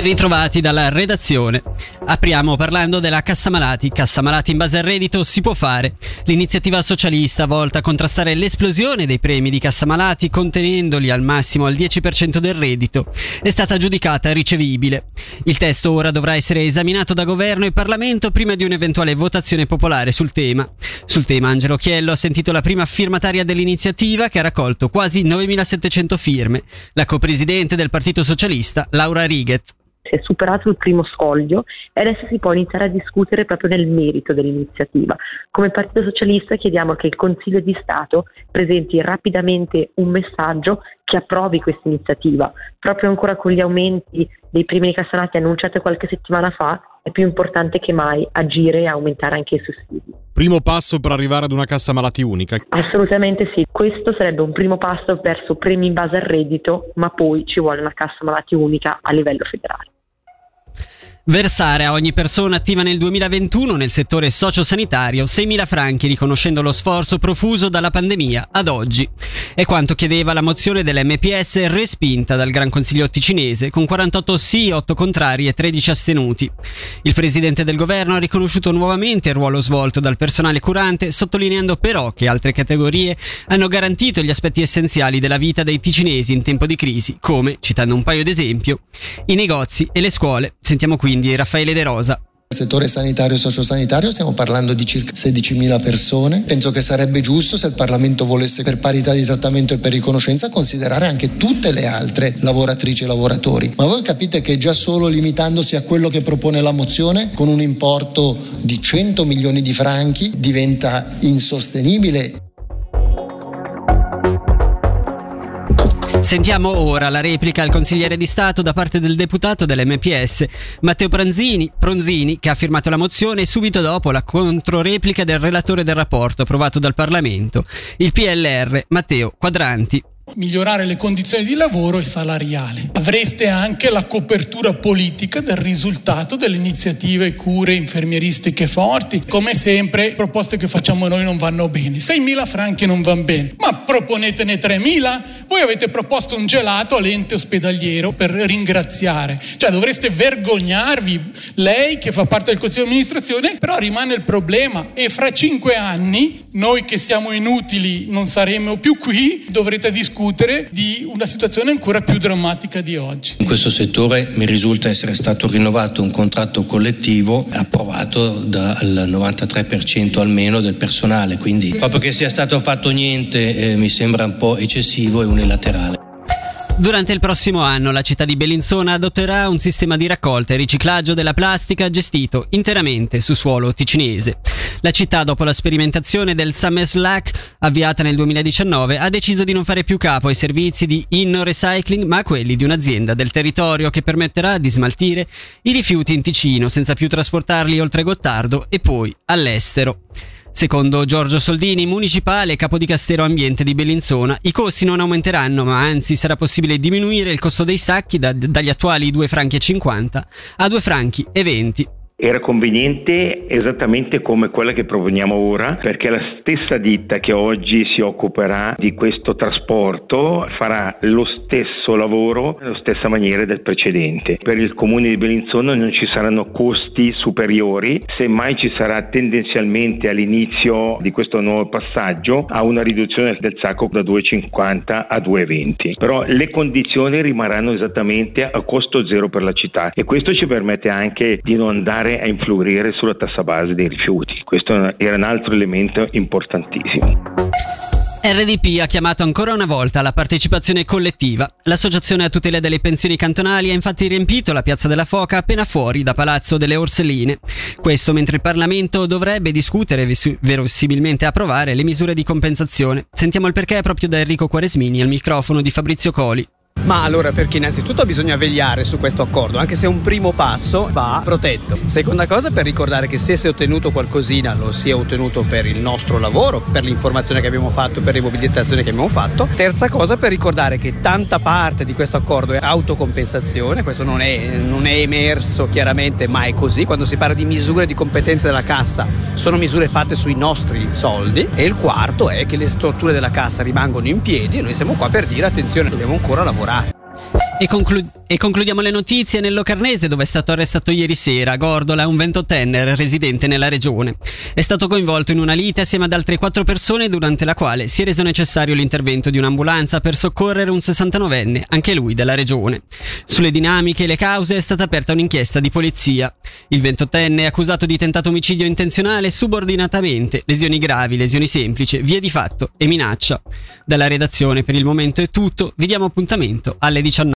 Ritrovati dalla redazione. Apriamo parlando della Cassa Malati. Cassa Malati in base al reddito si può fare. L'iniziativa socialista volta a contrastare l'esplosione dei premi di Cassa Malati contenendoli al massimo al 10% del reddito è stata giudicata ricevibile. Il testo ora dovrà essere esaminato da governo e Parlamento prima di un'eventuale votazione popolare sul tema. Sul tema Angelo Chiello ha sentito la prima firmataria dell'iniziativa che ha raccolto quasi 9700 firme, la copresidente del Partito Socialista Laura Righet è superato il primo scoglio e adesso si può iniziare a discutere proprio nel merito dell'iniziativa. Come Partito Socialista chiediamo che il Consiglio di Stato presenti rapidamente un messaggio che approvi questa iniziativa. Proprio ancora con gli aumenti dei primi di cassanati annunciati qualche settimana fa, è più importante che mai agire e aumentare anche i sussidi. Primo passo per arrivare ad una cassa malati unica? Assolutamente sì, questo sarebbe un primo passo verso premi in base al reddito, ma poi ci vuole una cassa malati unica a livello federale. Versare a ogni persona attiva nel 2021 nel settore sociosanitario 6.000 franchi riconoscendo lo sforzo profuso dalla pandemia ad oggi. È quanto chiedeva la mozione dell'MPS respinta dal Gran Consiglio ticinese con 48 sì, 8 contrari e 13 astenuti. Il presidente del governo ha riconosciuto nuovamente il ruolo svolto dal personale curante sottolineando però che altre categorie hanno garantito gli aspetti essenziali della vita dei ticinesi in tempo di crisi come, citando un paio d'esempio, i negozi e le scuole. Sentiamo qui quindi Raffaele De Rosa. Nel settore sanitario e sociosanitario stiamo parlando di circa 16.000 persone. Penso che sarebbe giusto se il Parlamento volesse per parità di trattamento e per riconoscenza considerare anche tutte le altre lavoratrici e lavoratori. Ma voi capite che già solo limitandosi a quello che propone la mozione con un importo di 100 milioni di franchi diventa insostenibile. Sentiamo ora la replica al consigliere di Stato da parte del deputato dell'MPS, Matteo Pranzini, Pronzini, che ha firmato la mozione subito dopo la controreplica del relatore del rapporto approvato dal Parlamento, il PLR, Matteo Quadranti migliorare le condizioni di lavoro e salariale. Avreste anche la copertura politica del risultato delle iniziative cure infermieristiche forti. Come sempre, proposte che facciamo noi non vanno bene. 6.000 franchi non vanno bene, ma proponetene 3.000 voi avete proposto un gelato all'ente ospedaliero per ringraziare, cioè dovreste vergognarvi, lei che fa parte del consiglio di amministrazione, però rimane il problema e fra cinque anni noi che siamo inutili non saremo più qui, dovrete discutere di una situazione ancora più drammatica di oggi. In questo settore mi risulta essere stato rinnovato un contratto collettivo approvato dal 93% almeno del personale, quindi proprio che sia stato fatto niente eh, mi sembra un po' eccessivo e un unilaterale. Durante il prossimo anno la città di Bellinzona adotterà un sistema di raccolta e riciclaggio della plastica gestito interamente su suolo ticinese. La città, dopo la sperimentazione del Summer Slack avviata nel 2019, ha deciso di non fare più capo ai servizi di inno recycling, ma a quelli di un'azienda del territorio che permetterà di smaltire i rifiuti in Ticino senza più trasportarli oltre Gottardo e poi all'estero. Secondo Giorgio Soldini, municipale capo di Castero Ambiente di Bellinzona, i costi non aumenteranno, ma anzi sarà possibile diminuire il costo dei sacchi da, dagli attuali 2 franchi e 50 a 2 franchi e 20 era conveniente esattamente come quella che proponiamo ora, perché la stessa ditta che oggi si occuperà di questo trasporto farà lo stesso lavoro nella stessa maniera del precedente. Per il comune di Bellinzona non ci saranno costi superiori, semmai ci sarà tendenzialmente all'inizio di questo nuovo passaggio a una riduzione del sacco da 2,50 a 2,20. Però le condizioni rimarranno esattamente a costo zero per la città e questo ci permette anche di non andare a influire sulla tassa base dei rifiuti. Questo era un altro elemento importantissimo. RDP ha chiamato ancora una volta alla partecipazione collettiva. L'associazione a tutela delle pensioni cantonali ha infatti riempito la piazza della Foca appena fuori da Palazzo delle Orselline. Questo mentre il Parlamento dovrebbe discutere e verosimilmente approvare le misure di compensazione. Sentiamo il perché proprio da Enrico Quaresmini al microfono di Fabrizio Coli. Ma allora perché innanzitutto bisogna vegliare su questo accordo, anche se un primo passo va protetto. Seconda cosa per ricordare che se si è ottenuto qualcosina lo si è ottenuto per il nostro lavoro, per l'informazione che abbiamo fatto, per le mobilitazioni che abbiamo fatto. Terza cosa per ricordare che tanta parte di questo accordo è autocompensazione, questo non è, non è emerso chiaramente ma è così. Quando si parla di misure di competenza della cassa sono misure fatte sui nostri soldi. E il quarto è che le strutture della cassa rimangono in piedi e noi siamo qua per dire attenzione dobbiamo ancora lavorare. parar. E, conclu- e, concludiamo le notizie nel Locarnese dove è stato arrestato ieri sera Gordola, un ventottenne residente nella regione. È stato coinvolto in una lite assieme ad altre quattro persone durante la quale si è reso necessario l'intervento di un'ambulanza per soccorrere un 69enne, anche lui della regione. Sulle dinamiche e le cause è stata aperta un'inchiesta di polizia. Il ventottenne è accusato di tentato omicidio intenzionale subordinatamente, lesioni gravi, lesioni semplici, vie di fatto e minaccia. Dalla redazione per il momento è tutto, vi diamo appuntamento alle 19.